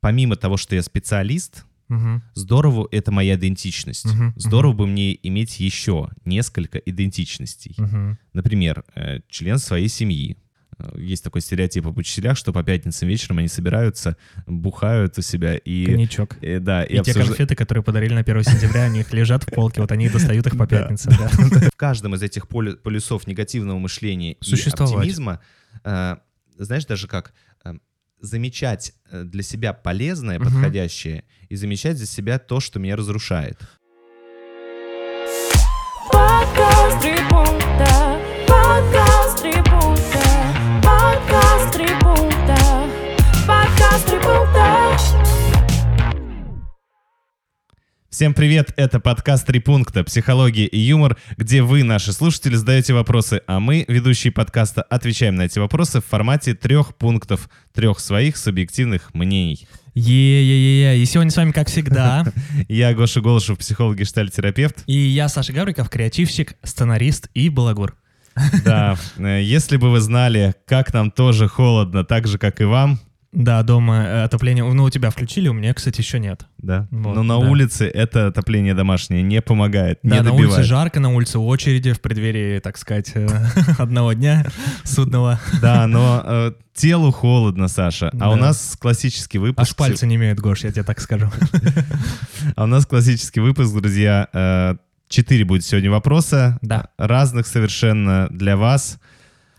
помимо того, что я специалист, Мгм. здорово это моя идентичность. Мгм, Здорово бы мне иметь еще несколько идентичностей. Мгм. Например, э, член своей семьи. Э, Есть такой стереотип об учителях, что по пятницам вечером они собираются, бухают у себя и... Коньячок. э, да, и, И, те обсужда- конфеты, которые подарили на 1 сентября, они их лежат в полке, вот они и достают их по пятницам. В каждом из этих полю- полюсов негативного мышления и оптимизма, знаешь, даже как замечать э, для себя полезное, Мгм. подходящее, и замечать для себя то, что меня разрушает. Подкаст три пункта, подкаст три пункта, подкаст три пункта, подкаст три пункта. Всем привет, это подкаст «Три пункта. Психология и юмор», где вы, наши слушатели, задаете вопросы, а мы, ведущие подкаста, отвечаем на эти вопросы в формате трех пунктов, трех своих субъективных мнений. Е-е-е-е. И сегодня с вами, как всегда, Я Гоша Голышев, психолог, гештальтерапевт. и я, Саша Гавриков, креативщик, сценарист и балагур. Да, э, если бы вы знали, как нам тоже холодно, так же, как и вам, Да, дома э, отопление, ну, у тебя включили, у меня, кстати, еще нет. да, Вот, но на да. улице это отопление домашнее не помогает, не Да, на улице добивает. жарко, на улице очереди в преддверии, так сказать, э, одного дня судного. Да, но э, телу холодно, Саша. А у Да. нас классический выпуск. Аж пальцы не имеют, Гош, я тебе так скажу. А у нас классический выпуск, друзья. Э, Четыре будет сегодня вопроса. Да. Разных совершенно для вас.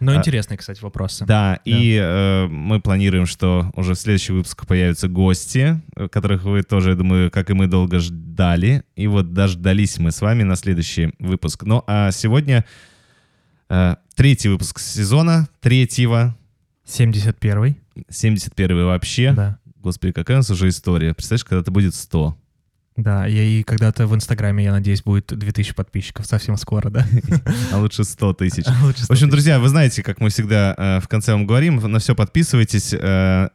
Но А, интересные, кстати, вопросы. Да, и э, мы планируем, что уже в следующем выпуске появятся гости, э, которых вы тоже, я думаю, как и мы, долго ждали. И вот дождались мы с вами на следующий выпуск. Ну, а сегодня э, третий выпуск сезона, третьего, 71-й, 71 вообще. да. Господи, какая у нас уже история. Представляешь, когда это будет 100. Да, я и когда-то в Инстаграме, я надеюсь, будет 2000 подписчиков совсем скоро, да? А лучше 100 тысяч. В общем, 100 тысяч. друзья, вы знаете, как мы всегда э, в конце вам говорим, на все подписывайтесь, э,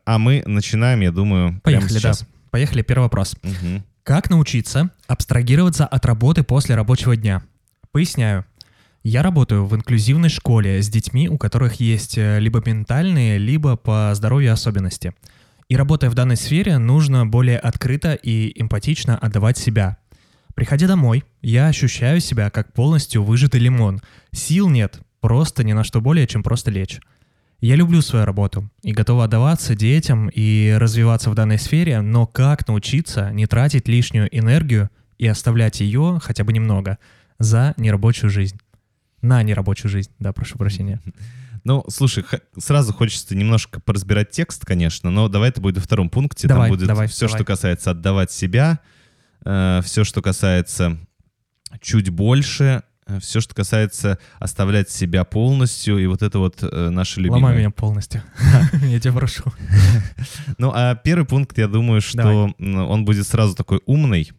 а мы начинаем, я думаю, прямо Поехали, да. сейчас. Поехали, первый вопрос. Как научиться абстрагироваться от работы после рабочего дня? Поясняю. Я работаю в инклюзивной школе с детьми, у которых есть э, либо ментальные, либо по здоровью особенности. И работая в данной сфере, нужно более открыто и эмпатично отдавать себя. Приходя домой, я ощущаю себя как полностью выжатый лимон. Сил нет, просто ни на что более, чем просто лечь. Я люблю свою работу и готова отдаваться детям и развиваться в данной сфере, но как научиться не тратить лишнюю энергию и оставлять ее хотя бы немного за нерабочую жизнь? На нерабочую жизнь, да, прошу прощения. Ну, слушай, сразу хочется немножко поразбирать текст, конечно, но давай это будет во втором пункте. Давай, Там будет давай, все, давай. что касается отдавать себя, все, что касается чуть больше, все, что касается оставлять себя полностью, и вот это вот э, наше любимое. Ломай меня полностью. Я тебя прошу. Ну, а первый пункт, я думаю, что он будет сразу такой умный.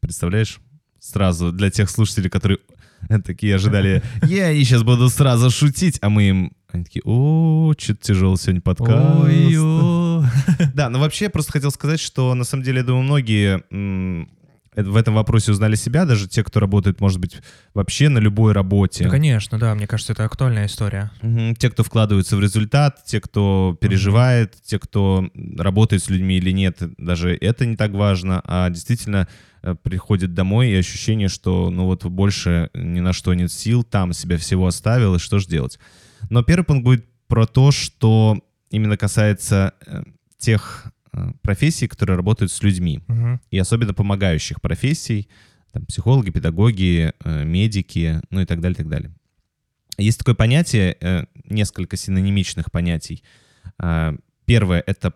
Представляешь? Сразу для тех слушателей, которые такие ожидали, я они сейчас буду сразу шутить, а мы им... Они такие, о, что-то тяжелый сегодня подкаст. Да, ну вообще я просто хотел сказать, что на самом деле, я думаю, многие в этом вопросе узнали себя, даже те, кто работает, может быть, вообще на любой работе. Да, конечно, да, мне кажется, это актуальная история. Мгм. Те, кто вкладывается в результат, те, кто переживает, те, кто работает с людьми или нет, даже это не так важно, а действительно приходит домой и ощущение, что ну вот больше ни на что нет сил, там себя всего оставил, и что же делать. Но первый пункт будет про то, что именно касается э, тех э, профессий, которые работают с людьми, Мгм. и особенно помогающих профессий, там, психологи, педагоги, э, медики, ну и так далее, так далее. Есть такое понятие, э, несколько синонимичных понятий. А, Первое — это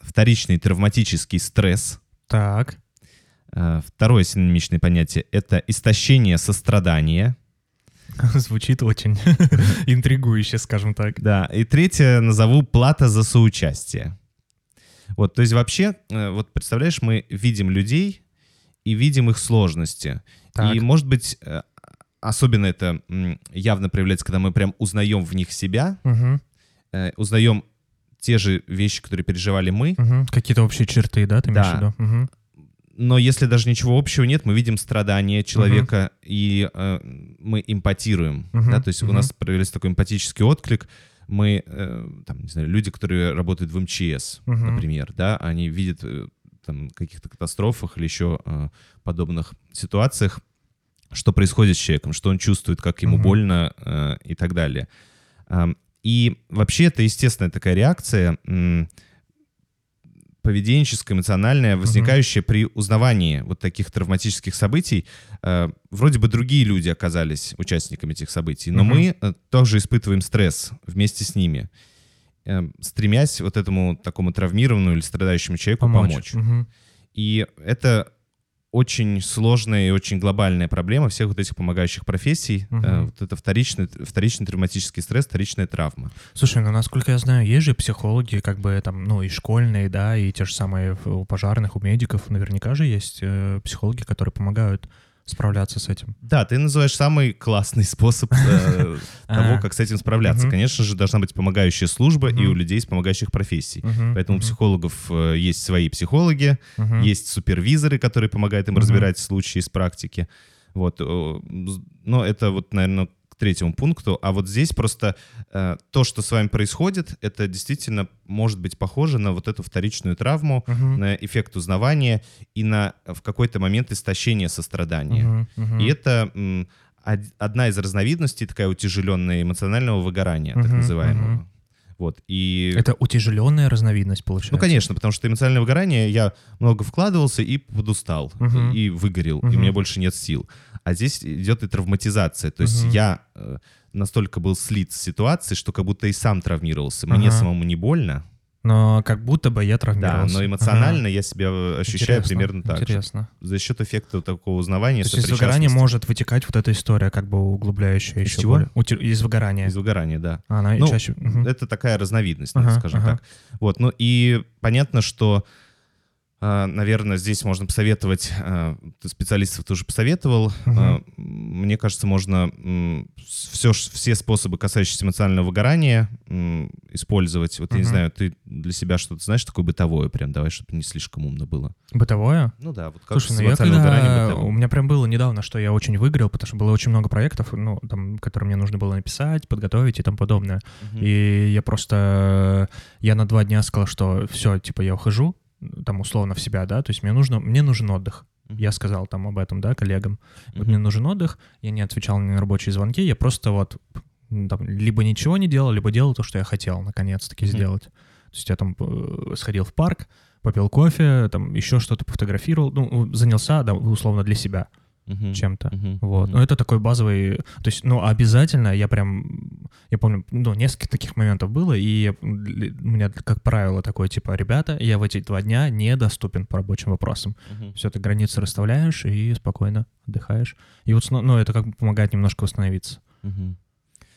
вторичный травматический стресс. Так. А, Второе синонимичное понятие — это истощение сострадания. Звучит очень интригующе, скажем так. Да, и третье назову плата за соучастие. Вот, то есть вообще, э, вот представляешь, мы видим людей и видим их сложности. Так. И, может быть, э, особенно это явно проявляется, когда мы прям узнаем в них себя, э, узнаем те же вещи, которые переживали мы, Мгм. Какие-то общие черты, да, ты имеешь Да. в виду? Мгм. Но если даже ничего общего нет, мы видим страдания человека, и э, мы эмпатируем. Мгм, Да? То есть у мгм. нас проявляется такой эмпатический отклик. мы, э, там, не знаю, люди, которые работают в МЧС, Мгм. например, да, они видят э, там каких-то катастрофах или еще э, подобных ситуациях, что происходит с человеком, что он чувствует, как ему Мгм. больно э, и так далее. Ам, И вообще это естественная такая реакция м, поведенческая, эмоциональная, возникающая при узнавании вот таких травматических событий. Э, Вроде бы другие люди оказались участниками этих событий, но Мгм. мы э, тоже испытываем стресс вместе с ними, э, стремясь вот этому такому травмированному или страдающему человеку помочь. Мгм. И это очень сложная и очень глобальная проблема всех вот этих помогающих профессий. Мгм. Э, Вот это вторичный, вторичный травматический стресс, вторичная травма. Слушай, ну насколько я знаю, есть же психологи, как бы там, ну и школьные, да, и те же самые у пожарных, у медиков, наверняка же есть э, психологи, которые помогают справляться с этим. Да, ты называешь самый классный способ э, того, как с этим справляться. Конечно же, должна быть помогающая служба и у людей из помогающих профессий. Поэтому у психологов э, есть свои психологи, есть супервизоры, которые помогают им разбирать случаи из практики. Вот. Но это вот, наверное, третьему пункту. А вот здесь просто э, то, что с вами происходит, это действительно может быть похоже на вот эту вторичную травму, Мгм, на эффект узнавания и на э, в какой-то момент истощение сострадания. мгм, мгм. И это м, од- одна из разновидностей такая утяжеленная эмоционального выгорания, так Мгм, называемого. мгм. Вот. И Это утяжеленная разновидность, получается. ну, конечно, потому что эмоциональное выгорание, я много вкладывался и подустал, Мгм. и выгорел, и Мгм. у меня больше нет сил. А здесь идет и травматизация. То есть Мгм. я э, настолько был слит с ситуацией, что как будто и сам травмировался. Мне Ага. самому не больно, Но как будто бы я да, травмировался. но эмоционально я себя Ага. ощущаю Интересно, примерно так. Интересно. За счет эффекта такого узнавания, То есть из выгорания может вытекать вот эта история, как бы углубляющая Из еще чего? более. Ути- Из выгорания. Из выгорания, да. Она Ну, чаще... мгм. Это такая разновидность, Ага, скажем ага. так. Вот, ну и понятно, что, наверное, здесь можно посоветовать, а, специалистов тоже посоветовал, а, мне кажется, можно все, все способы, касающиеся эмоционального выгорания, использовать. Вот я не знаю, ты для себя что-то знаешь такое бытовое прям, давай, чтобы не слишком умно было. Бытовое? Ну да, вот как Слушай, ну я когда... У меня прям было недавно, что я очень выгорел, потому что было очень много проектов, ну, там, которые мне нужно было написать, подготовить и тому подобное. Мгм. И я просто... Я на два дня сказал, что все, типа, я ухожу, там, условно, в себя, да, то есть мне нужно... Мне нужен отдых. Я сказал там об этом, да, коллегам. Вот Мгм. мне нужен отдых, я не отвечал на рабочие звонки, я просто вот там, либо ничего не делал, либо делал то, что я хотел наконец-таки Мгм. сделать. То есть я там э, сходил в парк, попил кофе, там еще что-то пофотографировал, ну, занялся, да, условно, для себя Мгм. чем-то. Мгм. Вот. Мгм. Ну, это такой базовый... То есть, ну, обязательно я прям... Я помню, ну, несколько таких моментов было, и у меня, как правило, такое, типа, ребята, я в эти два дня недоступен по рабочим вопросам. Мгм. Все, ты границы расставляешь и спокойно отдыхаешь. И вот, ну, это как бы помогает немножко восстановиться. Мгм.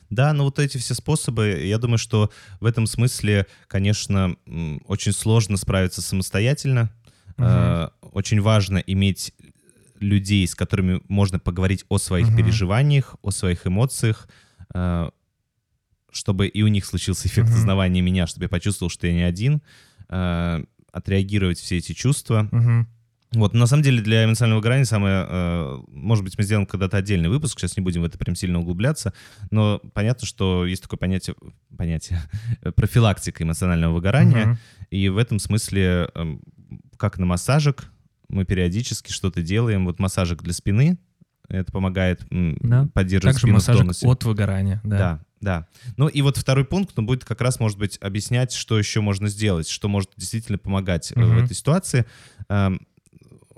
Да, но вот эти все способы, я думаю, что в этом смысле, конечно, очень сложно справиться самостоятельно. Э, Очень важно иметь людей, с которыми можно поговорить о своих Мгм. переживаниях, о своих эмоциях, э, чтобы и у них случился эффект Мгм. узнавания меня, чтобы я почувствовал, что я не один, э, отреагировать все эти чувства. Мгм. Вот, но на самом деле для эмоционального выгорания самое, э, может быть, мы сделаем когда-то отдельный выпуск, сейчас не будем в это прям сильно углубляться, но понятно, что есть такое понятие, понятие профилактика эмоционального выгорания, Мгм. и в этом смысле, эм, как на массажик, мы периодически что-то делаем. Вот массажик для спины, это помогает Да. поддерживать Также спину в массажик тонусе. от выгорания. Да. Да, да. Ну и вот второй пункт, он будет как раз, может быть, объяснять, что еще можно сделать, что может действительно помогать э, в этой ситуации. Эм,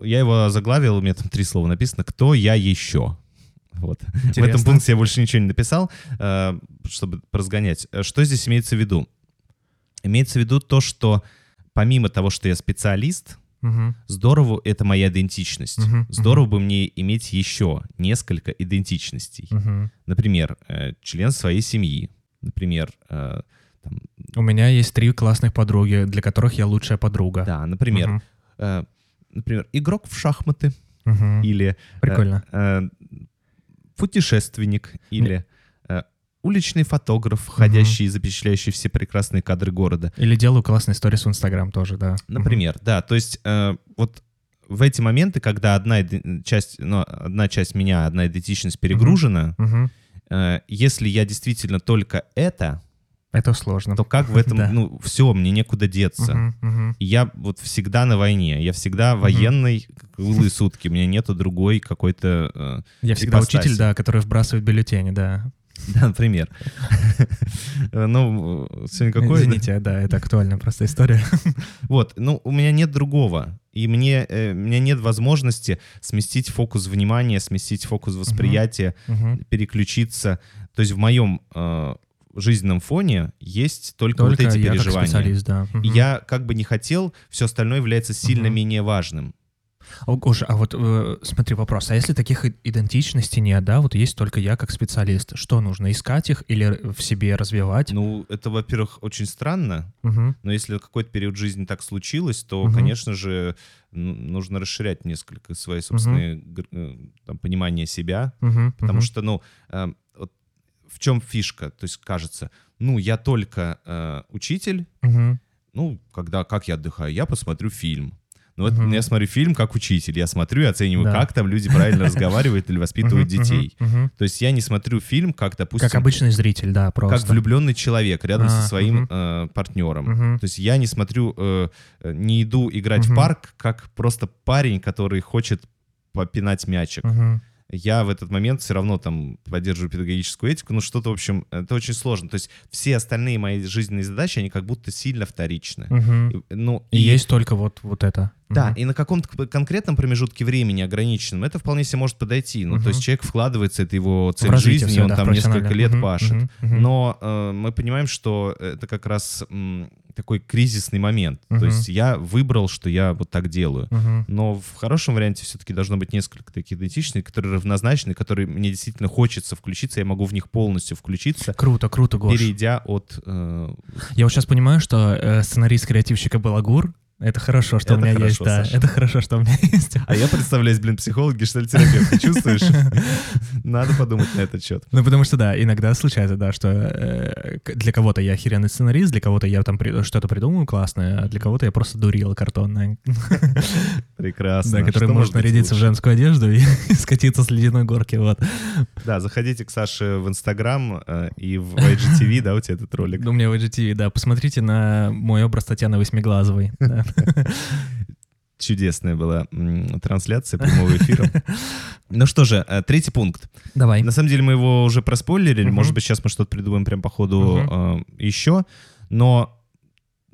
Я его заглавил, у меня там три слова написано «Кто я еще?». Вот. В этом пункте я больше ничего не написал, э, чтобы поразгонять. Э, Что здесь имеется в виду? Имеется в виду то, что помимо того, что я специалист, Мгм. здорово это моя идентичность. Мгм, Здорово бы мне иметь еще несколько идентичностей. Мгм. Например, э, член своей семьи. Например, э, там, У меня есть три классных подруги, для которых я лучшая подруга. да, например, Мгм. э, например, игрок в шахматы Мгм. или э, Прикольно. э, путешественник или э, уличный фотограф, ходящий и запечатляющий все прекрасные кадры города. Или делаю классные сторис в Инстаграм тоже, да. Например, да, то есть э, вот в эти моменты, когда одна часть, ну, одна часть меня, одна идентичность перегружена, Мгм. э, если я действительно только это, Это сложно. то как в этом, Да. ну, все, мне некуда деться. Мгм. И я вот всегда на войне, я всегда военный, как круглые сутки, у меня нету другой какой-то... э, Я всегда ипостаси. учитель, да, который вбрасывает бюллетени, да. Да, например. Ну, сегодня какой? Извините, да, это актуальная просто история. Вот, ну, у меня нет другого. И мне, э, у меня нет возможности сместить фокус внимания, сместить фокус восприятия, переключиться. То есть в моем э, жизненном фоне есть только, вот Только эти я как переживания. специалист, да. И Мгм. я как бы не хотел, все остальное является сильно Мгм. менее важным. О, Гоша, а вот э, смотри вопрос, а если таких идентичностей нет, да, вот есть только я как специалист, что нужно, искать их или в себе развивать? Ну, это, во-первых, очень странно, Мгм. но если какой-то период жизни так случилось, то, Мгм. конечно же, ну, нужно расширять несколько свои собственные э, там, понимания себя, Мгм. Потому Мгм. что, ну, э, вот в чем фишка? То есть кажется, ну, я только э, учитель, Мгм. ну, когда, как я отдыхаю? Я посмотрю фильм. Ну, вот Мгм. я смотрю фильм как учитель, я смотрю и оцениваю, Да. как там люди правильно разговаривают или воспитывают детей. То есть я не смотрю фильм, как, допустим, Как обычный зритель, да, просто. как влюбленный человек рядом со А, своим э, партнером. То есть я не смотрю, э, не иду играть в парк, как просто парень, который хочет попинать мячик. Я в этот момент все равно там поддерживаю педагогическую этику, ну что-то, в общем, это очень сложно. То есть все остальные мои жизненные задачи, они как будто сильно вторичны. Мгм. И- Ну, И есть только вот, вот это. Да, Мгм. и на каком-то конкретном промежутке времени ограниченном это вполне себе может подойти. Ну, Мгм. то есть человек вкладывается, это его цель развитие жизни, всё, он да, там несколько лет Мгм, пашет. мгм. Но э, мы понимаем, что это как раз м, такой кризисный момент. То Мгм. есть я выбрал, что я вот так делаю. Мгм. Но в хорошем варианте все-таки должно быть несколько таких идентичных, которые равнозначны, которые мне действительно хочется включиться, я могу в них полностью включиться, Круто, круто, Гош. перейдя от... э, Я вот сейчас понимаю, что э, сценарист креативщика Балагур, это хорошо, что у Это меня есть, хорошо, да. Саша. Это хорошо, что у меня есть. А я представляюсь, блин, психолог, гештальтерапевт, ты чувствуешь? Надо подумать на этот счет. Ну, потому что, да, иногда случается, да, что э, для кого-то я охеренный сценарист, для кого-то я там что-то придумаю классное, а для кого-то я просто дурила картонная, Прекрасно. да, который Что может нарядиться в женскую одежду и скатиться с ледяной горки, вот. Да, заходите к Саше в Инстаграм э, и в IGTV, да, у тебя этот ролик. Ну, У меня в IGTV, да, посмотрите на мой образ Татьяны Восьмиглазовой. Чудесная была трансляция прямого эфира. Ну что же, э, третий пункт. Давай. На самом деле мы его уже проспойлерили, Мгм. может быть, сейчас мы что-то придумаем прям по ходу э, еще, но,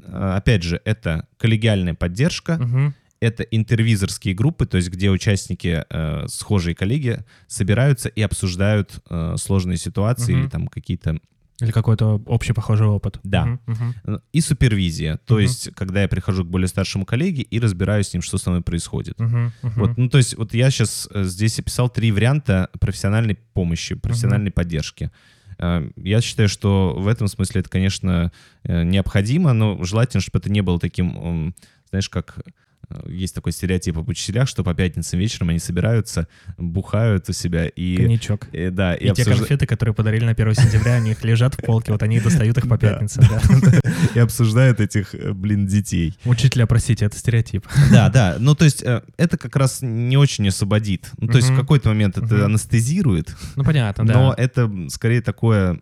э, опять же, это коллегиальная поддержка, Мгм. это интервизорские группы, то есть где участники, э, схожие коллеги, собираются и обсуждают э, сложные ситуации или там какие-то... Или какой-то общий похожий опыт. Да. Мгм. э, И супервизия, то Мгм. есть когда я прихожу к более старшему коллеге и разбираюсь с ним, что со мной происходит. Мгм, мгм. Вот, ну, то есть, вот я сейчас здесь описал три варианта профессиональной помощи, профессиональной поддержки. Э, Я считаю, что в этом смысле это, конечно, э, необходимо, но желательно, чтобы это не было таким, знаешь, как э, есть такой стереотип об учителях, что по пятницам вечером они собираются, бухают у себя и... Коньячок. э, да, и, И те обсужда- конфеты, которые подарили на 1 сентября, они их лежат в полке, вот они достают их по пятницам. и обсуждают этих, э, блин, детей. Учителя, простите, это стереотип. Да, да. Ну, то есть, э, это как раз не очень освободит. Ну, то есть, в какой-то момент это анестезирует, Ну, понятно, да. но это скорее такое,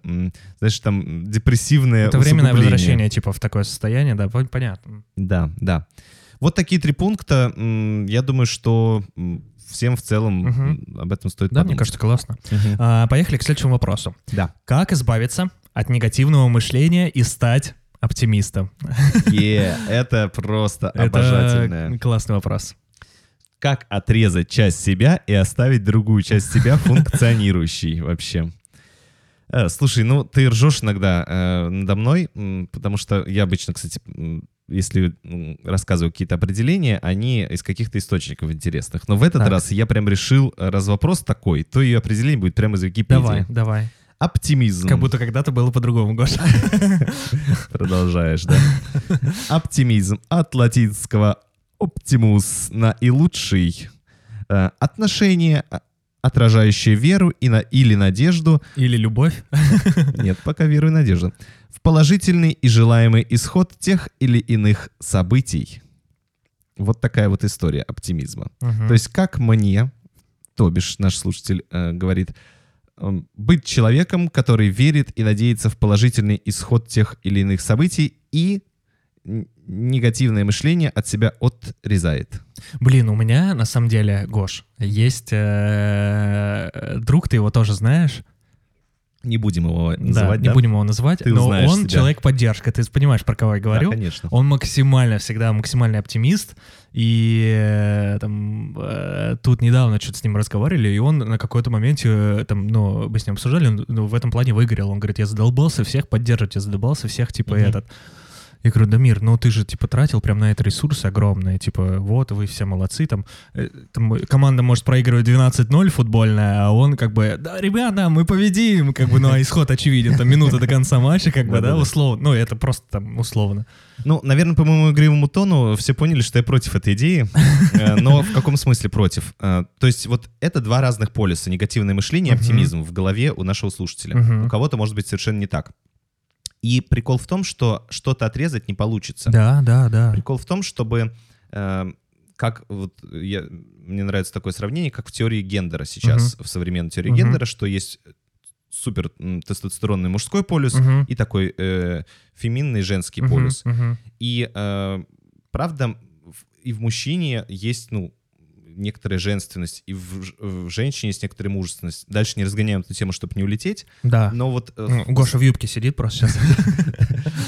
знаешь, там, депрессивное Это временное возвращение, типа, в такое состояние, да, пон- понятно. Да, да. Вот такие три пункта. Я думаю, что всем в целом м, об этом стоит Да, мне подумать. кажется, классно. Мгм. А, Поехали к следующему вопросу. Да. Как избавиться от негативного мышления и стать оптимистом? Е, это просто обожательное. Это классный вопрос. Как отрезать часть себя и оставить другую часть себя функционирующей вообще? Э, Слушай, ну ты ржешь иногда э, надо мной, потому что я обычно, кстати, если рассказываю какие-то определения, они из каких-то источников интересных. Но в этот Так. раз я прям решил, э, раз вопрос такой, то и определение будет прямо из Википедии. Давай, давай. Оптимизм. Как будто когда-то было по-другому, Гоша. Продолжаешь, да? Оптимизм от латинского оптимус наилучший. Э, Отношение, а, отражающее веру и на, или надежду. Или любовь. Нет, пока веру и надежду. В положительный и желаемый исход тех или иных событий. Вот такая вот история оптимизма. Мгм. То есть как мне, то бишь наш слушатель э, говорит, эм, быть человеком, который верит и надеется в положительный исход тех или иных событий и негативное мышление от себя отрезает. Блин, у меня на самом деле, Гош, есть э, друг, ты его тоже знаешь. Не будем его да, называть, не да? будем его называть, Ты но он себя. человек поддержка. Ты понимаешь, про кого я Да, говорю? конечно. Он максимально всегда максимальный оптимист. И э, там э, тут недавно что-то с ним разговаривали, и он на какой-то моменте, э, там, ну, мы с ним обсуждали, он ну, в этом плане выгорел. Он говорит, я задолбался всех поддерживать, я задолбался всех, типа, Мгм. этот. Я говорю, Дамир, ну ты же, типа, тратил прям на это ресурсы огромные, типа, вот, вы все молодцы, там, э, там команда может проигрывать 12-0 футбольная, а он как бы, да, ребята, мы победим, как бы, ну, а исход очевиден, там, минута до конца матча, как бы, да, условно, ну, это просто там условно. Ну, наверное, по моему игривому тону все поняли, что я против этой идеи. Э, Но в каком смысле против? Э, То есть вот это два разных полюса. Негативное мышление и оптимизм в голове у нашего слушателя. У кого-то может быть совершенно не так. И прикол в том, что что-то отрезать не получится. Да, да, да. Прикол в том, чтобы э, как вот я, мне нравится такое сравнение, как в теории гендера сейчас, в современной теории Мгм. гендера, что есть супер тестостеронный мужской полюс Мгм. и такой э, феминный женский Мгм, полюс. мгм. И э, правда, и в мужчине есть, ну, некоторая женственность, и в, в женщине есть некоторая мужественность. Дальше не разгоняем эту тему, чтобы не улететь. Да. Но вот э, Ну, Гоша в юбке сидит просто сейчас.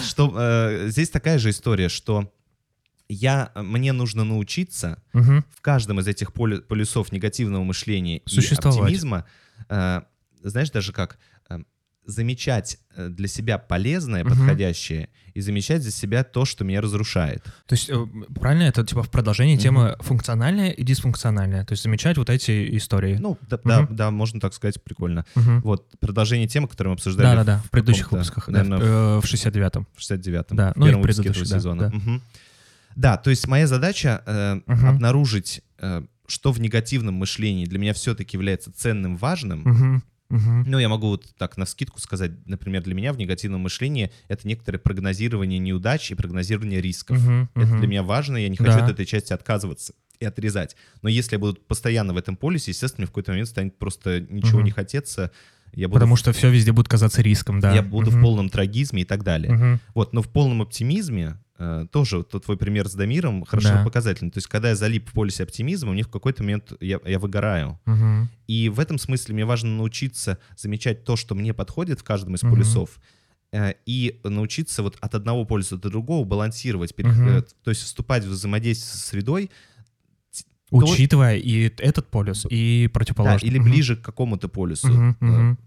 что э, здесь такая же история, что я, мне нужно научиться Мгм. в каждом из этих полю- полюсов негативного мышления и оптимизма, э, знаешь, даже как э, замечать э, для себя полезное, Мгм. подходящее, и замечать за себя то, что меня разрушает. То есть, э, правильно, это типа в продолжении Мгм. темы функциональная и дисфункциональная. То есть замечать вот эти истории. Ну, да, да, Мгм. да, можно так сказать, прикольно. Мгм. Вот, продолжение темы, которую мы обсуждали Да-да-да, в предыдущих выпусках. да, наверное, э, в 69-м. в 69-м, Да, в ну и первом в выпуске этого да, сезона. да. Мгм. Да, то есть моя задача э, Мгм. обнаружить, э, что в негативном мышлении для меня все-таки является ценным, важным. Мгм. Мгм. Ну, я могу вот так на скидку сказать, например, для меня в негативном мышлении это некоторое прогнозирование неудач и прогнозирование рисков. Мгм. Это Мгм. для меня важно, я не хочу Да. от этой части отказываться и отрезать. Но если я буду постоянно в этом полюсе, естественно, мне в какой-то момент станет просто ничего Мгм. не хотеться. Я буду, Потому в- что все везде будет казаться риском, да. я буду в Мгм. полном трагизме и так далее. Мгм. Вот, но в полном оптимизме тоже вот тот твой пример с Дамиром хорошо Да. показательный. То есть, когда я залип в полюсе оптимизма, мне в какой-то момент я, я выгораю. Мгм. И в этом смысле мне важно научиться замечать то, что мне подходит в каждом из Мгм. полюсов, э, и научиться вот от одного полюса до другого балансировать, э, то есть вступать в взаимодействие со средой, Учитывая и этот полюс, и да, противоположный. или Мгм. ближе к какому-то полюсу. Э, Мгм. сна-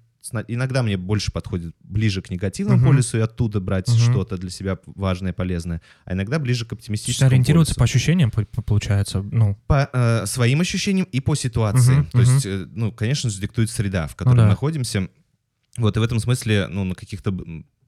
Иногда мне больше подходит ближе к негативному Мгм. полюсу и оттуда брать Мгм. что-то для себя важное, полезное, а иногда ближе к То есть оптимистическому ориентироваться по полюсу. ощущениям, по- по- получается, ну, по э, своим ощущениям и по ситуации. Мгм, То есть, э, ну, конечно же, диктует среда, в которой да. мы находимся. Вот, и в этом смысле, ну, на каких-то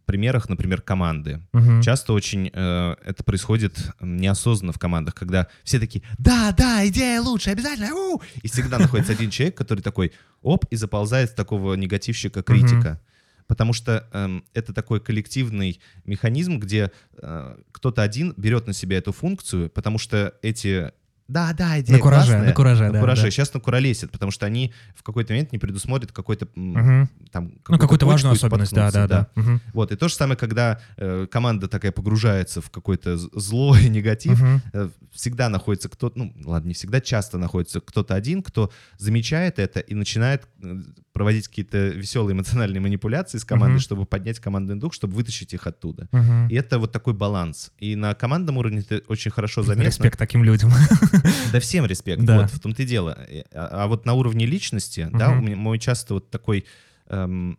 примерах, например, команды. мгм. Часто очень э, это происходит неосознанно в командах, когда все такие «Да, да, идея лучше, обязательно!» у!» И всегда находится один человек, который такой оп, и заползает в такого негативщика, критика. Потому что эм, это такой коллективный механизм, где э, кто-то один берет на себя эту функцию, потому что эти да, да, идея На кураже, классная, на кураже, да, кураже. да. Сейчас накуролесят, потому что они в какой-то момент не предусмотрят какой-то Мгм. там Ну, какую-то важную особенность, да, да, споткнуться, да. Мгм. Вот, и то же самое, когда э, команда такая погружается в какой-то зло и негатив, Мгм. э, всегда находится кто-то, ну, ладно, не всегда, часто находится кто-то один, кто замечает это и начинает э, проводить какие-то веселые эмоциональные манипуляции с командой, Мгм. чтобы поднять командный дух, чтобы вытащить их оттуда. Мгм. И это вот такой баланс. И на командном уровне это очень хорошо заметно. Респект таким людям. Да всем респект, Да. вот в том-то и дело. Э, А, а вот на уровне личности, да, Мгм. у меня мой часто вот такой, эм,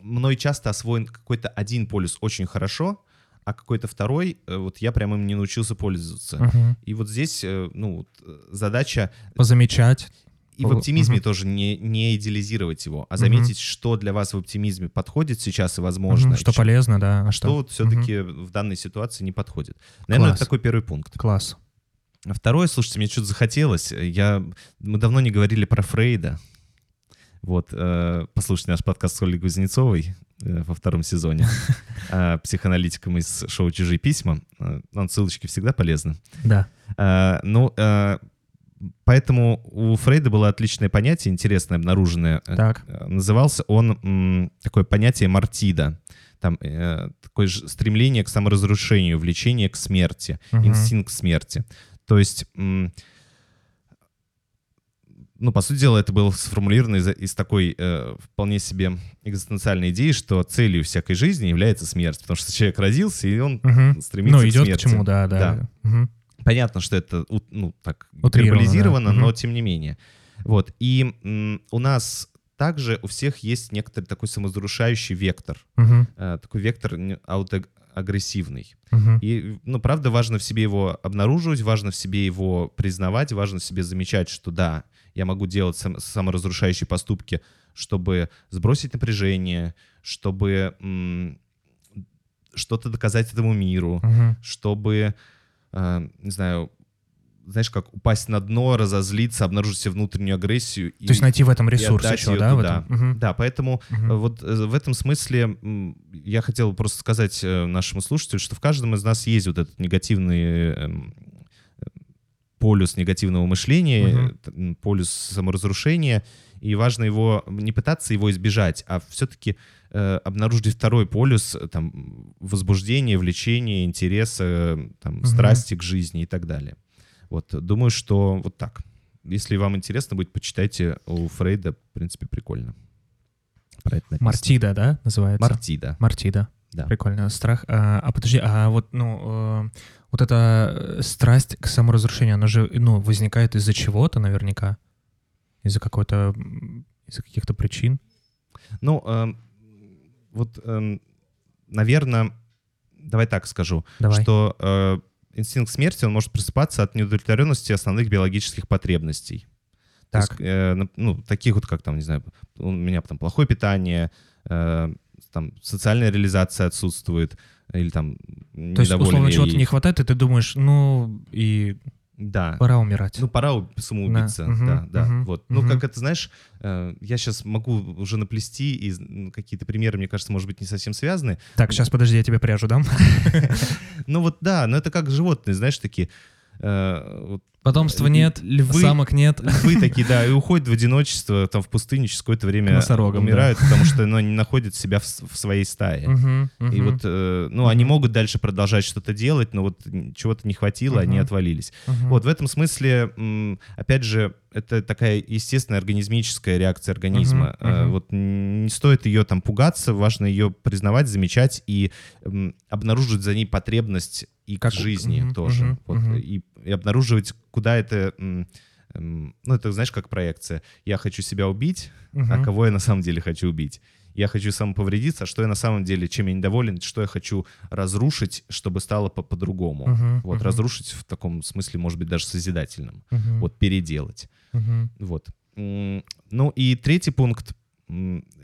мной часто освоен какой-то один полюс очень хорошо, а какой-то второй, э, вот я прям им не научился пользоваться. Мгм. И вот здесь, э, ну, задача Позамечать. и в оптимизме тоже не, не идеализировать его, а заметить, что для вас в оптимизме подходит сейчас и возможно. И Что что- полезно, да. а что вот все-таки в данной ситуации не подходит. Наверное, Класс. это такой первый пункт. Класс. Второе, слушайте, мне что-то захотелось. Я... Мы давно не говорили про Фрейда. Вот, э, послушайте наш подкаст с Ольгой Кузнецовой э, во втором сезоне, э, психоаналитиком из шоу «Чужие письма». Э, Нам ссылочки всегда полезны. Да. Э, Ну, э, Поэтому у Фрейда было отличное понятие, интересное, обнаруженное. Э, Так. э, Назывался он м, такое понятие мартида. Там э, такое же стремление к саморазрушению, влечение к смерти, Мгм. инстинкт смерти. То есть, ну, по сути дела, это было сформулировано из, из такой э, вполне себе экзистенциальной идеи, что целью всякой жизни является смерть, потому что человек родился, и он Мгм. стремится Ну, к идет к смерти. чему, да, да. Мгм. Понятно, что это ну, так гиперболизировано, да. но Мгм. тем не менее. Вот. И м, у нас также у всех есть некоторый такой саморазрушающий вектор. Мгм. э, такой вектор не- аутоагрессивный. Мгм. И, ну, правда, важно в себе его обнаруживать, важно в себе его признавать, важно в себе замечать, что да, я могу делать сам- саморазрушающие поступки, чтобы сбросить напряжение, чтобы м, что-то доказать этому миру, Мгм. чтобы, э, не знаю, знаешь, как упасть на дно, разозлиться, обнаружить себе внутреннюю агрессию. То есть найти в этом ресурс еще, да? в туда. этом? Мгм. Да, поэтому э, вот э, в этом смысле я хотел просто сказать э, нашему слушателю, что в каждом из нас есть вот этот негативный эм, э, полюс негативного мышления, э, м, полюс саморазрушения, и важно его не пытаться его избежать, а все-таки обнаружить второй полюс э, там возбуждения, влечения, интереса, э, там Мгм. страсти к жизни и так далее. Вот думаю, что вот так. Если вам интересно будет, почитайте у Фрейда, в принципе, прикольно. Про это написано. Мартида, да, называется? Мартида. Мартида. Да. Прикольно. Страх. А, а подожди, а вот, ну, э, вот эта э, страсть к саморазрушению, она же, ну, возникает из-за чего-то наверняка? Из-за какой-то, из-за каких-то причин? Ну, эм, вот, наверное, давай так скажу, Давай. что э, инстинкт смерти, он может просыпаться от неудовлетворенности основных биологических потребностей. То Так. есть, э, ну, таких вот, как там, не знаю, у меня там плохое питание, э, там социальная реализация отсутствует, или там То есть, условно, чего-то не хватает, и ты думаешь, ну, и Да. пора умирать. Ну, пора самоубиться, Да. Мгм. да, да. Мгм. Вот. Ну, Мгм. как это, знаешь, э, я сейчас могу уже наплести, и ну, какие-то примеры, мне кажется, может быть, не совсем связаны. Так, сейчас, подожди, я тебе пряжу дам. Ну, вот да, но это как животные, знаешь, такие... э, вот Потомства Л- нет, львы- самок нет. львы такие, да, и уходят в одиночество, там, в пустыню, через какое-то время носорогам, умирают, потому что ну, они находят себя в, в своей стае. Мгм, И мгм, вот, э, ну, они могут дальше продолжать что-то делать, но вот чего-то не хватило, они Мгм. отвалились. мгм. Вот в этом смысле, опять же, это такая естественная организмическая реакция организма. Э, мгм. Вот не стоит ее там пугаться, важно ее признавать, замечать и м, обнаруживать за ней потребность и к Как- жизни мгм, тоже. мгм, Вот. И, и обнаруживать, куда это... м, м, Ну, это, знаешь, как проекция. Я хочу себя убить, а Мгм. кого я на самом деле хочу убить? Я хочу самоповредиться, а что я на самом деле, чем я недоволен, что я хочу разрушить, чтобы стало по- по-другому. Мгм, Вот, мгм, разрушить в таком смысле, может быть, даже созидательном. мгм, Вот, переделать. мгм. Вот. Ну и третий пункт.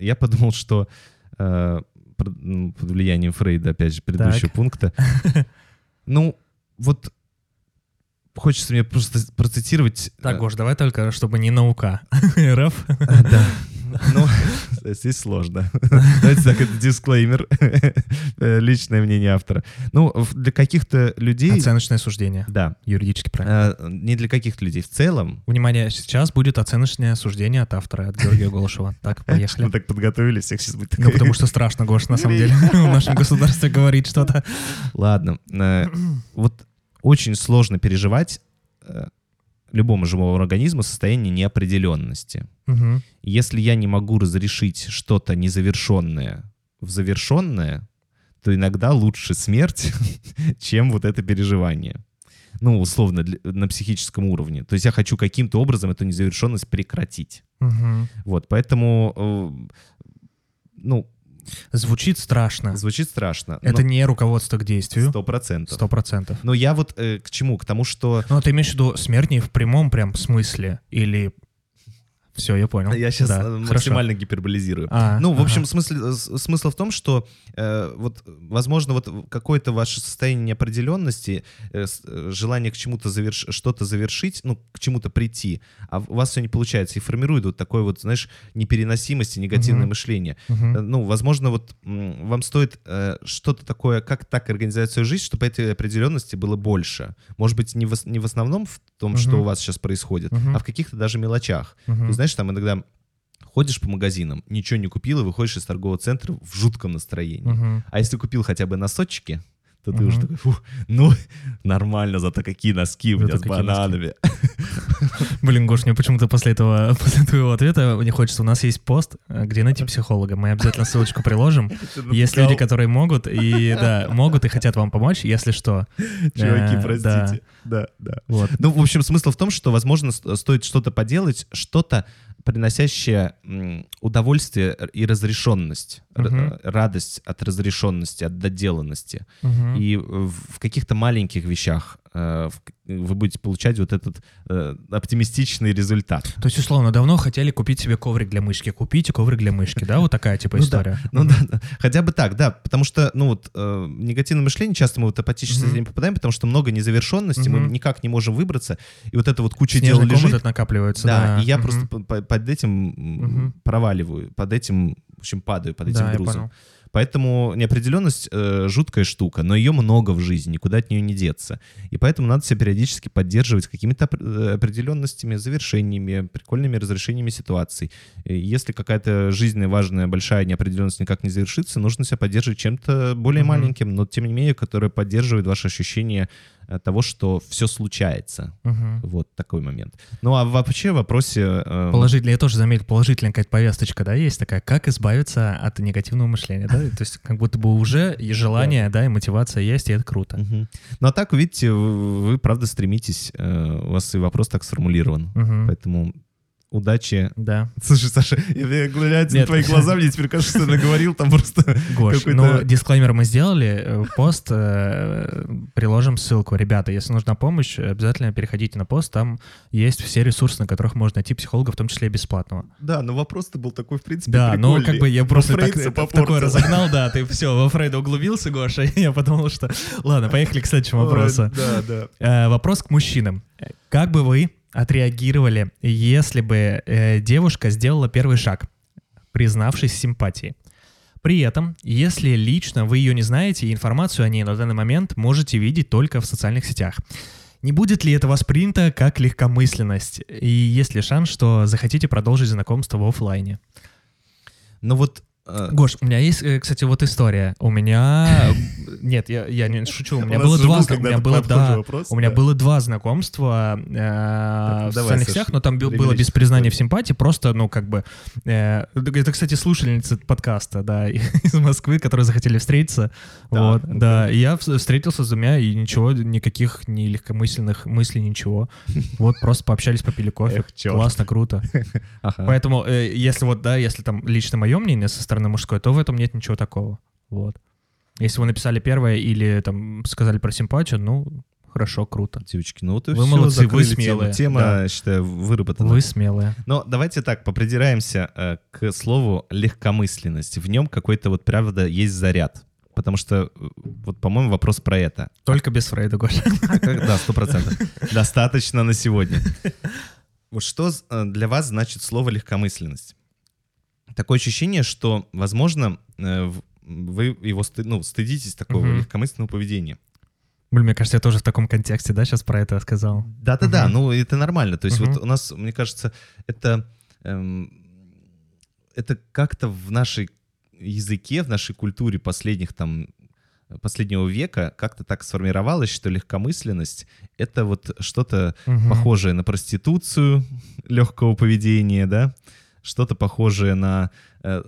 Я подумал, что э, под влиянием Фрейда, опять же, предыдущего Так. пункта. Ну, вот хочется мне просто процитировать... Так, э, Гош, давай только, чтобы не наука. РФ. Да. Ну, здесь сложно. Давайте так, это дисклеймер. Э, Личное мнение автора. Ну, для каких-то людей... Оценочное суждение. Да. Юридически правильно. Э, Не для каких-то людей. В целом, Внимание, сейчас будет оценочное суждение от автора, от Георгия Голышева. Так, поехали. мы так подготовились, всех сейчас будет Ну, потому что страшно, Гош, на самом деле, в нашем государстве говорить что-то. Ладно. Вот очень сложно переживать э, любому живому организму состояние неопределенности. Мгм. Если я не могу разрешить что-то незавершенное в завершенное, то иногда лучше смерть, чем вот это переживание. Ну, условно, для- на психическом уровне. То есть я хочу каким-то образом эту незавершенность прекратить. Мгм. Вот, поэтому, э, ну, Звучит страшно. звучит страшно. Это не руководство к действию. Сто процентов. Сто процентов. Но я вот э, к чему? К тому, что Ну, ты имеешь в виду смерть не в прямом прям смысле или Все, я понял. Я сейчас Да, хорошо. максимально гиперболизирую. А, ну, в общем, ага. смысл, с- смысл в том, что э, вот, возможно, вот какое-то ваше состояние неопределенности, э, э, желание к чему-то заверш... что-то завершить, ну, к чему-то прийти, а у вас все не получается, и формирует вот такое вот, знаешь, непереносимость и негативное Мгм. мышление. Э, Ну, возможно, вот вам стоит э, что-то такое, как так организовать свою жизнь, чтобы этой определенности было больше. Может быть, не в, не в основном в том, что Мгм. у вас сейчас происходит, Мгм. а в каких-то даже мелочах. Мгм. Ты знаешь, там иногда ходишь по магазинам, ничего не купил, и выходишь из торгового центра в жутком настроении. Мгм. А если купил хотя бы носочки, то ты Мгм. уже такой, фу, ну, нормально, зато какие носки у меня с бананами. Блин, Гош, мне почему-то после этого, после твоего ответа мне хочется, у нас есть пост, э, где найти психолога. Мы обязательно ссылочку приложим. Есть люди, которые могут и, да, могут и хотят вам помочь, если что. Чуваки, Э, простите. Да, да. Вот. Ну, в общем, смысл в том, что, возможно, стоит что-то поделать, что-то, приносящее удовольствие и разрешенность, э, радость от разрешенности, от доделанности. Мгм. И в каких-то маленьких вещах вы будете получать вот этот э, оптимистичный результат. То есть, условно, давно хотели купить себе коврик для мышки. Купите коврик для мышки, да? Вот такая типа Ну история. Ну да, хотя бы так, да, потому что, ну вот, э, негативное мышление, часто мы вот апатически с этим попадаем, потому что много незавершенности, мы никак не можем выбраться, и вот эта вот куча дел лежит, накапливается. да, и я просто по- по- под этим проваливаю, под этим, в общем, падаю, под этим грузом. Поэтому неопределенность э, жуткая штука, но ее много в жизни, никуда от нее не деться. И поэтому надо себя периодически поддерживать какими-то э, определенностями, завершениями, прикольными разрешениями ситуаций. Если какая-то жизненная, важная, большая неопределенность никак не завершится, нужно себя поддерживать чем-то более Мгм. маленьким, но тем не менее, которое поддерживает ваше ощущение э, того, что все случается. Мгм. Вот такой момент. Ну а вообще в вопросе... э, Положительно, я тоже заметил, положительная какая-то повесточка, да, есть такая, как избавиться от негативного мышления, да, то есть как будто бы уже и желание, да, и мотивация есть, и это круто. Ну а так, видите, вы, вы, правда стремитесь, э, у вас и вопрос так сформулирован. Поэтому удачи. Да. Слушай, Саша, я, глядя на твои глаза, мне теперь кажется, что ты наговорил там просто... Гош, ну, дисклеймер мы сделали, э, пост, э, приложим ссылку. Ребята, если нужна помощь, обязательно переходите на пост, там есть все ресурсы, на которых можно найти психолога, в том числе и бесплатного. Да, но вопрос-то был такой, в принципе, Да, ну прикольный. как бы я просто так, в такой разогнал, да, ты все, во Фрейда углубился, Гоша, и я подумал, что... Ладно, поехали к следующему вопросу. Да, да. Э, Вопрос к мужчинам. Как бы вы отреагировали, если бы э, девушка сделала первый шаг, признавшись симпатии? При этом, если лично вы ее не знаете, информацию о ней на данный момент можете видеть только в социальных сетях. Не будет ли это воспринято как легкомысленность? И есть ли шанс, что захотите продолжить знакомство в оффлайне? Ну вот... э, Гош, у меня есть, э, кстати, вот история. У меня... Нет, я, я не шучу. У меня у было два... У меня было, да, вопрос, у меня да. было два знакомства э, ну в давай, социальных сетях, но там бил- было без признания в симпатии, просто, ну, как бы... э, это, кстати, слушательница подкаста, да, из Москвы, которые захотели встретиться. Так, вот, ну-ка. да. И я вс- встретился с двумя, и ничего, никаких ни легкомысленных мыслей, ничего. Вот, просто пообщались, попили кофе. Эх. Классно, круто. ага. Поэтому, э, если вот, да, если там лично мое мнение со стороны мужской, то в этом нет ничего такого. Вот. Если вы написали первое или там сказали про симпатию, ну, хорошо, круто. Девочки, ну вот и Вы всё, молодцы, вы тему. смелые. Тема, Да. считаю, выработана. Вы смелые. Но давайте так, попридираемся э, к слову легкомысленность. В нем какой-то вот, правда, есть заряд. Потому что, э, вот, по-моему, вопрос про это. Только без Фрейда, Гоша. Да, сто процентов. Достаточно на сегодня. Вот что э, для вас значит слово легкомысленность? Такое ощущение, что, возможно, э, вы его сты- ну, стыдитесь такого Мгм. легкомысленного поведения. Блин, мне кажется, я тоже в таком контексте, да, сейчас про это сказал. Да-да-да, Мгм. ну это нормально. То есть Мгм. вот у нас, мне кажется, это, эм, это как-то в нашей языке, в нашей культуре последних там последнего века как-то так сформировалось, что легкомысленность — это вот что-то Мгм. похожее на проституцию легкого поведения, да, что-то похожее на... э,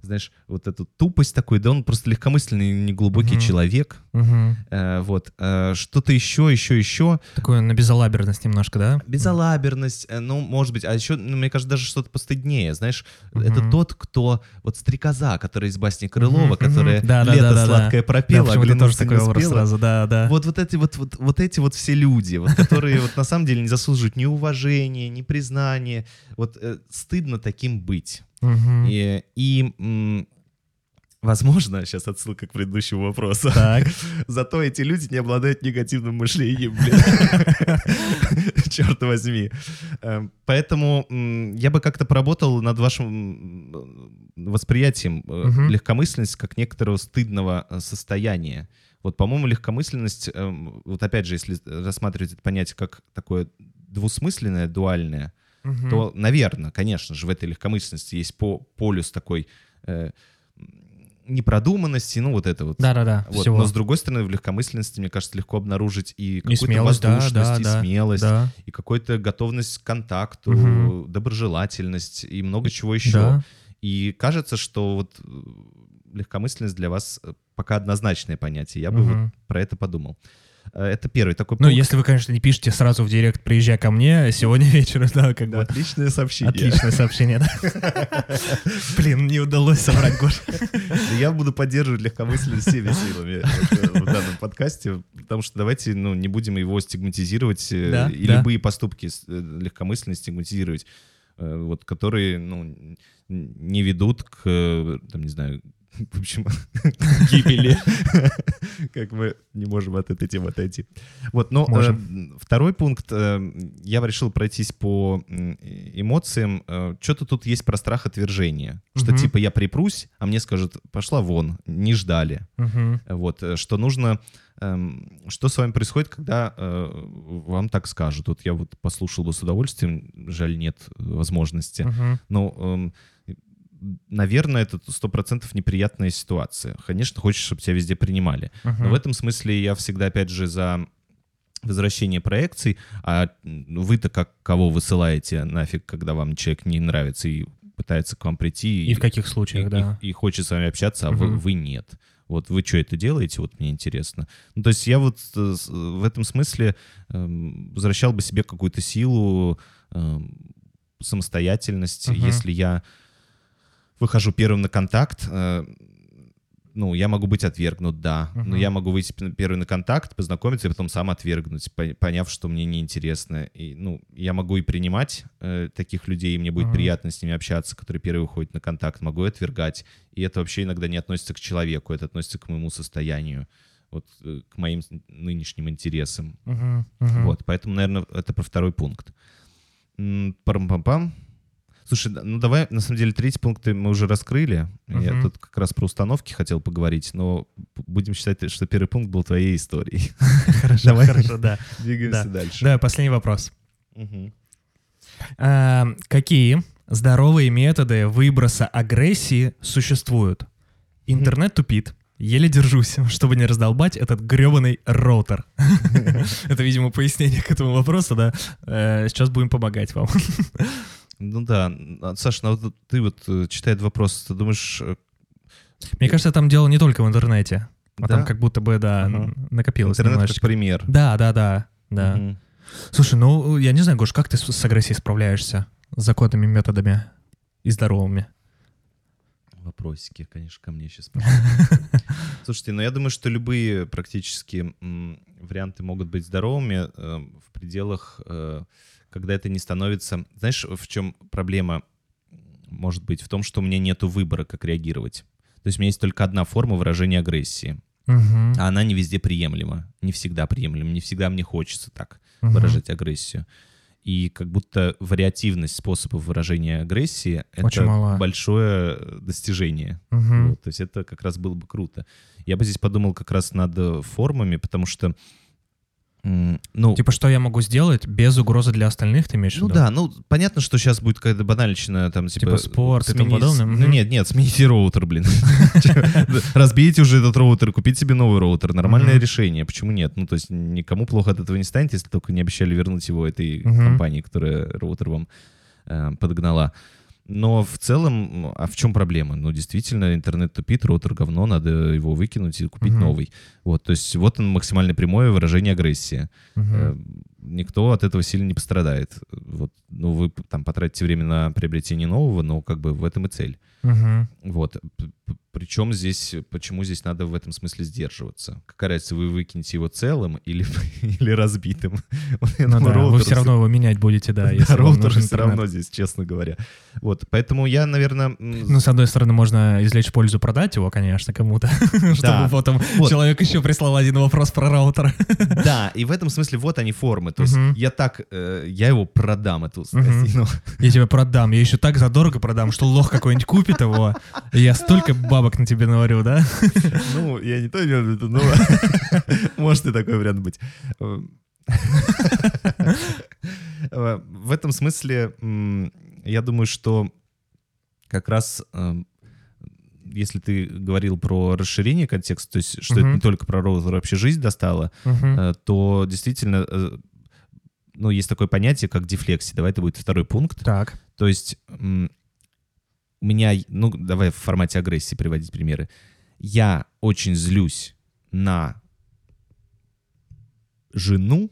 знаешь, вот эту тупость такой, да, он просто легкомысленный, неглубокий Мгм. человек. Мгм. Э, вот. Э, что-то еще, еще, еще. Такую на безалаберность немножко, да? Безалаберность, э, ну, может быть, а еще, ну, мне кажется, даже что-то постыднее, знаешь, Мгм. это тот, кто, вот стрекоза, которая из басни Крылова, Мгм, которая мгм. Да, да, лето да, да, да. сладкое Да, пропела, почему-то тоже оглянуться такой не образ сразу, да, да. Вот, вот, эти, вот, вот, вот эти вот все люди, вот, которые вот на самом деле не заслуживают ни уважения, ни признания. Вот э, стыдно таким быть. Мгм. И, и, возможно, сейчас отсылка к предыдущему вопросу. Так. Зато эти люди не обладают негативным мышлением, блин. Черт возьми. Эм, Поэтому я бы как-то поработал над вашим восприятием э, легкомысленность как некоторого стыдного э, состояния. Вот, по-моему, легкомысленность, эм, вот опять же, если рассматривать это понятие как такое двусмысленное, дуальное, то, наверное, конечно же, в этой легкомысленности есть по полюс такой э, непродуманности, ну вот это вот. Да-да-да, Вот. всего. Но с другой стороны, в легкомысленности, мне кажется, легко обнаружить и И какую-то смелость, воздушность, да, и да, смелость, да. и какую-то готовность к контакту, Мгм. доброжелательность и много чего еще. Да. И кажется, что вот э, легкомысленность для вас э, пока однозначное понятие. Я бы Мгм. вот про это подумал. Э, Это первый такой Ну, пункт. если вы, конечно, не пишете сразу в директ, приезжай ко мне сегодня вечером, да, как Да, бы. отличное сообщение. Отличное сообщение, да. Блин, не удалось собрать, Гош. Я буду поддерживать легкомысленность всеми силами вот, э, в данном подкасте, потому что давайте ну, не будем его стигматизировать э, и любые поступки э, легкомысленно стигматизировать, э, вот, которые ну, не ведут к, э, там, не знаю, в общем, гибели. Как мы не можем от этой темы отойти. Вот, но э, второй пункт. э, Я решил пройтись по м, эмоциям. Что-то тут есть про страх отвержения. Что Мгм. типа я припрусь, а мне скажут, пошла вон, не ждали. Мгм. Вот, э, что нужно, эм, что с вами происходит, когда э, вам так скажут. Вот я вот послушал бы с удовольствием, жаль, нет возможности. Мгм. Ну, эм, наверное, это сто процентов неприятная ситуация. Конечно, хочешь, чтобы тебя везде принимали. Но Мгм. в этом смысле я всегда, опять же, за возвращение проекций, а вы-то как кого высылаете нафиг, когда вам человек не нравится и пытается к вам прийти. И в каких и, случаях, и- да. и хочет с вами общаться, а вы, Мгм. вы нет. Вот вы что это делаете, вот мне интересно. Ну, то есть я вот э, в этом смысле эм, возвращал бы себе какую-то силу, эм, самостоятельность. Мгм. Если я выхожу первым на контакт, э, ну, я могу быть отвергнут, да. Но Мгм. я могу выйти первый на контакт, познакомиться и потом сам отвергнуть, по- поняв, что мне неинтересно. И, ну, я могу и принимать э, таких людей, и мне будет Мгм. приятно с ними общаться, которые первые выходят на контакт. Могу и отвергать. И это вообще иногда не относится к человеку, это относится к моему состоянию, вот, э, к моим нынешним интересам. Мгм. Мгм. Вот, поэтому, наверное, это про второй пункт. М, Парам-пам-пам. Слушай, ну давай, на самом деле, третий пункт мы уже раскрыли. Я Мгм. тут как раз про установки хотел поговорить, но будем считать, что первый пункт был твоей историей. Хорошо, Давай. хорошо, да. Двигаемся Да. дальше. Да, последний вопрос. Мгм. А, Какие здоровые методы выброса агрессии существуют? Интернет тупит. Еле держусь, чтобы не раздолбать этот гребаный роутер. Это, видимо, пояснение к этому вопросу, да. Э, Сейчас будем помогать вам. Ну да, а, Саша, ну вот ты вот э, читает вопрос, ты думаешь, э, Мне кажется, там дело не только в интернете. А Да? там как будто бы, да, н- накопилось интернет как немножечко. пример? Да, да, да, да. Мгм. Слушай, ну, я не знаю, Гош, как ты с, агрессией справляешься? С законными методами и здоровыми? Вопросики, конечно, ко мне сейчас. Слушайте, ну я думаю, что любые практически варианты могут быть здоровыми э, в пределах, э, когда это не становится... Знаешь, в чем проблема может быть? В том, что у меня нет выбора, как реагировать. То есть у меня есть только одна форма выражения агрессии, Мгм. а она не везде приемлема, не всегда приемлема, не всегда мне хочется так Мгм. выражать агрессию. И как будто вариативность способов выражения агрессии — это мала. большое достижение. Мгм. Вот, то есть это как раз было бы круто. Я бы здесь подумал как раз над э, формами, потому что, ну, Типа, что я могу сделать без угрозы для остальных, ты имеешь в ну виду? да, ну понятно, что сейчас будет какая-то банальщина, там типа... Типа спорт и тому подобное? Ну нет, нет, смените роутер, блин. Разбейте уже этот роутер, купите себе новый роутер. Нормальное решение, почему нет? Ну то есть никому плохо от этого не станет, если только не обещали вернуть его этой компании, которая роутер вам э, подогнала. Но в целом, а в чем проблема? Ну, действительно, интернет тупит, роутер говно, надо его выкинуть и купить Мгм. новый. Вот, то есть вот он максимально прямое выражение агрессии. Э, Никто от этого сильно не пострадает. Вот, ну, вы там потратите время на приобретение нового, но как бы в этом и цель. Мгм. Вот. Причем здесь, почему здесь надо в этом смысле сдерживаться? Какая разница, вы выкинете его целым или, или разбитым? Ну думаю, да, вы все равно его менять будете, да, если да, вам роутер все интернет. равно здесь, честно говоря. Вот, поэтому я, наверное... Ну, с одной стороны, можно извлечь пользу, продать его, конечно, кому-то, чтобы потом Вот. человек еще прислал один вопрос про роутер. Да, и в этом смысле вот они формы. То есть я так, э, я его продам, эту скотину. Я тебе продам, я еще так задорого продам, что лох какой-нибудь купит его. И я столько бабок на тебе наварю, да? Ну, я не то имею в виду, но может и такой вариант быть. В этом смысле я думаю, что как раз э, если ты говорил про расширение контекста, то есть что это Мгм. не только про роутер, вообще жизнь достала, э, то действительно, э, ну, есть такое понятие, как дефлексия. Давай это будет второй пункт. Так. То есть у меня, ну, давай в формате агрессии приводить примеры. Я очень злюсь на жену,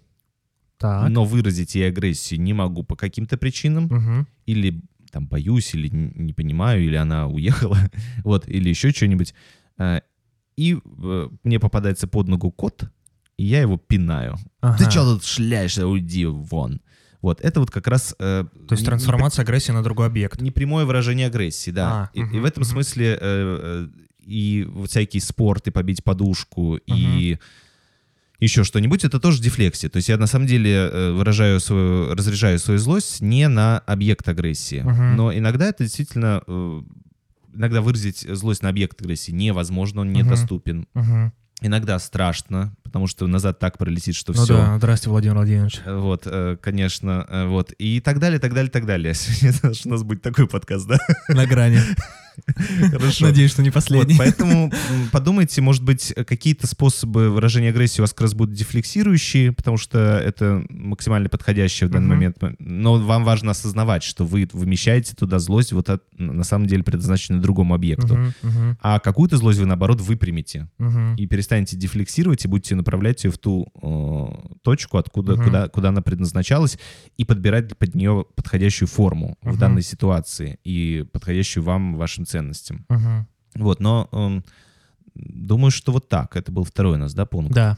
Так. но выразить ей агрессию не могу по каким-то причинам. Мгм. Или там боюсь, или не понимаю, или она уехала, вот, или еще что-нибудь. Э, И э, мне попадается под ногу кот, и я его пинаю. Ты Ага. что тут шляешься? Уйди вон. Вот, это вот как раз... э, То есть не- не трансформация агрессии на другой объект. непрямое выражение агрессии, да. А, и, и мгм, в этом мгм. смысле э, э, и вот всякий спорт, и побить подушку, и еще что-нибудь, это тоже дефлексия. То есть я на самом деле э, выражаю свою, разряжаю свою злость не на объект агрессии. Мгм. Но иногда это действительно... э, Иногда выразить злость на объект агрессии невозможно, он недоступен. Мгм. Иногда страшно, потому что назад так пролетит, что Ну все. да, здрасте, Владимир Владимирович. Вот, э, конечно, э, вот. И так далее, так далее, так далее. Сегодня у нас будет такой подкаст, да? На грани. Хорошо. Надеюсь, что не Вот, последний. поэтому м, подумайте, может быть, какие-то способы выражения агрессии у вас как раз будут дефлексирующие, потому что это максимально подходящее в данный момент. Но вам важно осознавать, что вы вымещаете туда злость, вот от, на самом деле предназначенную другому объекту. А какую-то злость вы, наоборот, выпрямите и перестанете дефлексировать и будете направлять ее в ту э, точку, откуда, куда, куда она предназначалась, и подбирать под нее подходящую форму в данной ситуации и подходящую вам, вашим ценностям. Мгм. Вот, но эм, думаю, что вот так. Это был второй у нас, да, пункт? Да.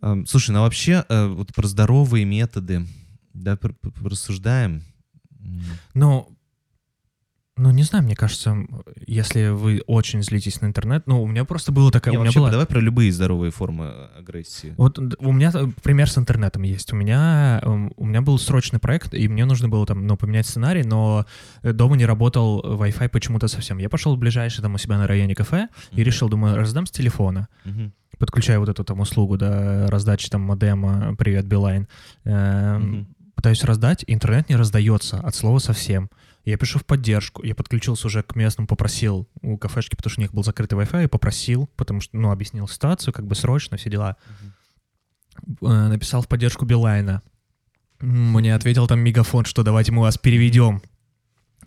Эм, слушай, ну а вообще э, вот про здоровые методы, да, пр- пр- рассуждаем. Ну, ну, не знаю, мне кажется, если вы очень злитесь на интернет, ну, у меня просто было такая... не, у меня вообще, была... давай про любые здоровые формы э, агрессии. Вот у меня э, пример с интернетом есть. У меня, эм, у меня был срочный проект, и мне нужно было там, ну, поменять сценарий, но э, дома не работал Wi-Fi почему-то совсем. Я пошел в ближайшее там у себя на районе кафе и Мгм. решил, думаю, раздам с телефона. Мгм. Подключаю вот эту там услугу, да, раздачи там модема «Привет, Билайн». Эм, Мгм. Пытаюсь раздать, интернет не раздается от слова совсем. Я пишу в поддержку, я подключился уже к местному, попросил у кафешки, потому что у них был закрытый Wi-Fi, я попросил, потому что, ну, объяснил ситуацию, как бы срочно, все дела. Э, Написал в поддержку Билайна. Мне ответил там Мегафон, что давайте мы вас переведем.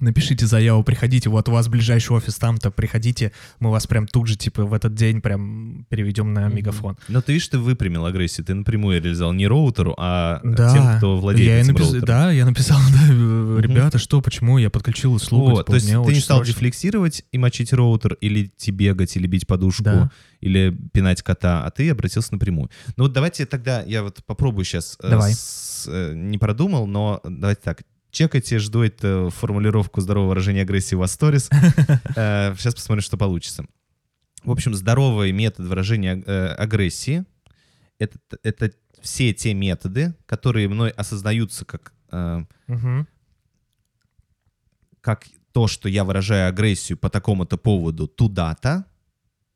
Напишите заяву, приходите, вот у вас ближайший офис там-то, приходите, мы вас прям тут же, типа, в этот день прям переведем на. Мегафон. Но ты видишь, ты выпрямил агрессию, ты напрямую реализовал не роутеру, а Да, тем, кто владеет я этим напис- роутером. Да, я написал, да, э, ребята, что, почему, я подключил услугу, Вот, типа, то есть ты не стал срочно. дефлексировать и мочить роутер, или бегать, или бить подушку, Да. или пинать кота, а ты обратился напрямую. Ну вот давайте тогда, я вот попробую сейчас, Давай. не продумал, но давайте так. Чекайте, жду эту формулировку здорового выражения агрессии в сторис. Э, Сейчас посмотрим, что получится. В общем, здоровый метод выражения э, агрессии это, это все те методы, которые мной осознаются как э, Мгм. как то, что я выражаю агрессию по такому-то поводу туда-то,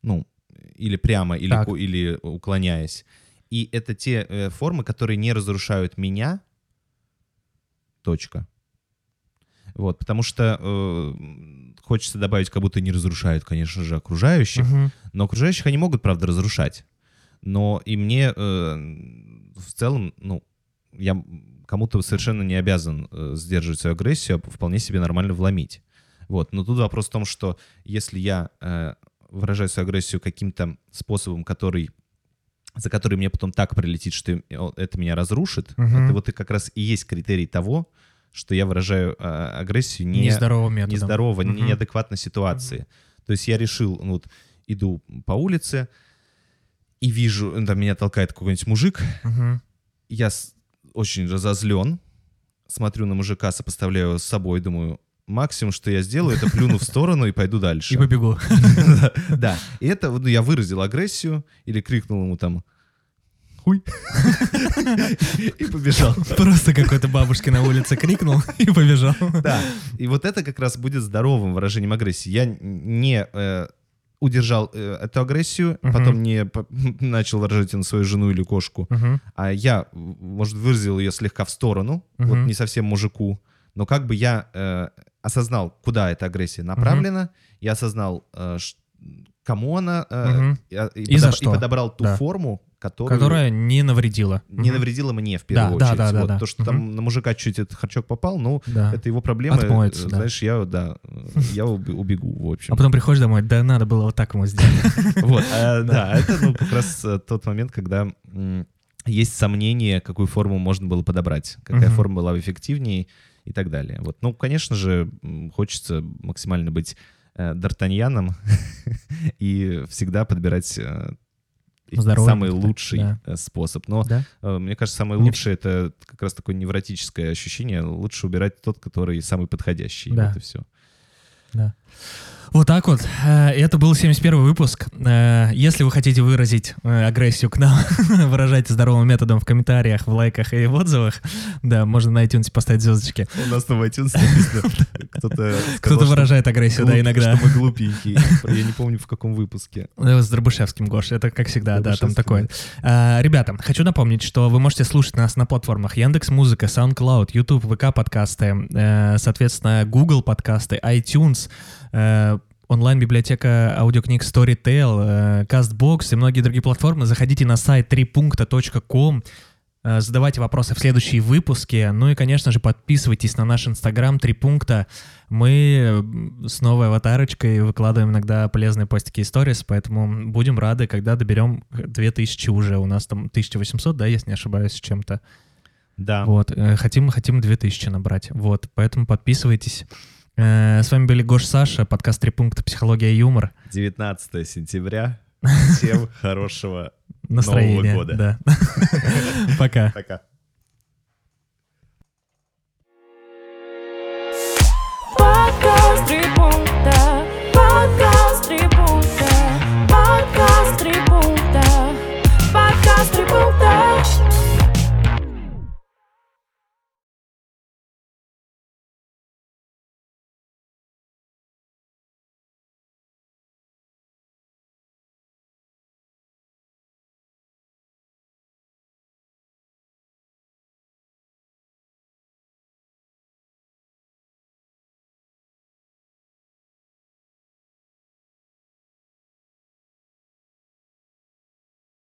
ну, или прямо, или, или уклоняясь. И это те э, формы, которые не разрушают меня. Точка. Вот, потому что э, хочется добавить, как будто не разрушают, конечно же, окружающих. Мгм. Но окружающих они могут, правда, разрушать. Но и мне э, в целом, ну, я кому-то совершенно не обязан э, сдерживать свою агрессию, а вполне себе нормально вломить. Вот. Но тут вопрос в том, что если я э, выражаю свою агрессию каким-то способом, который за который мне потом так прилетит, что это меня разрушит, Мгм. это вот и как раз и есть критерий того, что я выражаю э, агрессию не, Нездоровым методом. нездорово, Мгм. неадекватной ситуации. То есть я решил, ну вот, иду по улице и вижу, ну, там меня толкает какой-нибудь мужик, Мгм. я с- очень разозлен, смотрю на мужика, сопоставляю с собой, думаю, максимум, что я сделаю, это плюну в сторону и пойду дальше. И побегу. Да, и это ну, я выразил агрессию или крикнул ему там «Хуй!» и побежал. Просто какой-то бабушке на улице крикнул и побежал. Да, и вот это как раз будет здоровым выражением агрессии. Я не э, удержал э, эту агрессию, Мгм. потом не начал выражать ее на свою жену или кошку, Мгм. а я, может, выразил ее слегка в сторону, вот Мгм. не совсем мужику, но как бы я э, осознал, куда эта агрессия направлена, я осознал, э, кому она, Мгм. и, и подоб- и подобрал ту Да. форму, которую Которая не навредила. не Мгм. навредила мне в первую Да, очередь. да, да, Вот да. То, что Мгм. там на мужика чуть этот харчок попал, ну, Да. это его проблема. Отмоется, Э, да. Знаешь, я, да, я убегу, в общем. А потом приходишь домой, да надо было вот так ему сделать. Вот, да, это ну, как раз тот момент, когда есть сомнение, какую форму можно было подобрать, какая форма была эффективнее и так далее. Вот, ну, конечно же, хочется максимально быть э, Д'Артаньяном и всегда подбирать э, и Здоровый самый лучший да. э, способ. Но Да? Э, Мне кажется, самое Не лучшее это как раз такое невротическое ощущение. Лучше убирать тот, который самый подходящий. Да. Вот и все. Вот так вот. Э, Это был 71 выпуск. Э, Если вы хотите выразить э, агрессию к нам, выражайте здоровым методом в комментариях, в лайках и в отзывах. Да, можно на iTunes поставить звездочки. У нас там в iTunes кто-то Кто-то выражает агрессию, да, иногда. Что мы глупенькие. Я не помню, в каком выпуске. С Дробышевским, Гош, это как всегда, да, там такое. Ребята, хочу напомнить, что вы можете слушать нас на платформах Яндекс Музыка, SoundCloud, YouTube, ВК подкасты, соответственно, Google подкасты, iTunes, онлайн-библиотека аудиокниг Storytel, э, CastBox и многие другие платформы. Заходите на сайт 3.com, э, задавайте вопросы в следующие выпуски. Ну и, конечно же, подписывайтесь на наш инстаграм 3 пункта. Мы э, с новой аватарочкой выкладываем иногда полезные постики и сторис, поэтому будем рады, когда доберем 2000 уже. У нас там 1800, да, если не ошибаюсь, с чем-то. Да. Вот, э, хотим, хотим 2000 набрать. Вот, поэтому подписывайтесь. Э, с вами были Гош Саша, подкаст «Три пункта. Психология и юмор». 19 сентября. Всем хорошего настроения. Нового года. Пока. Пока. Подкаст «Три пункта». Подкаст «Три пункта». Подкаст «Три пункта».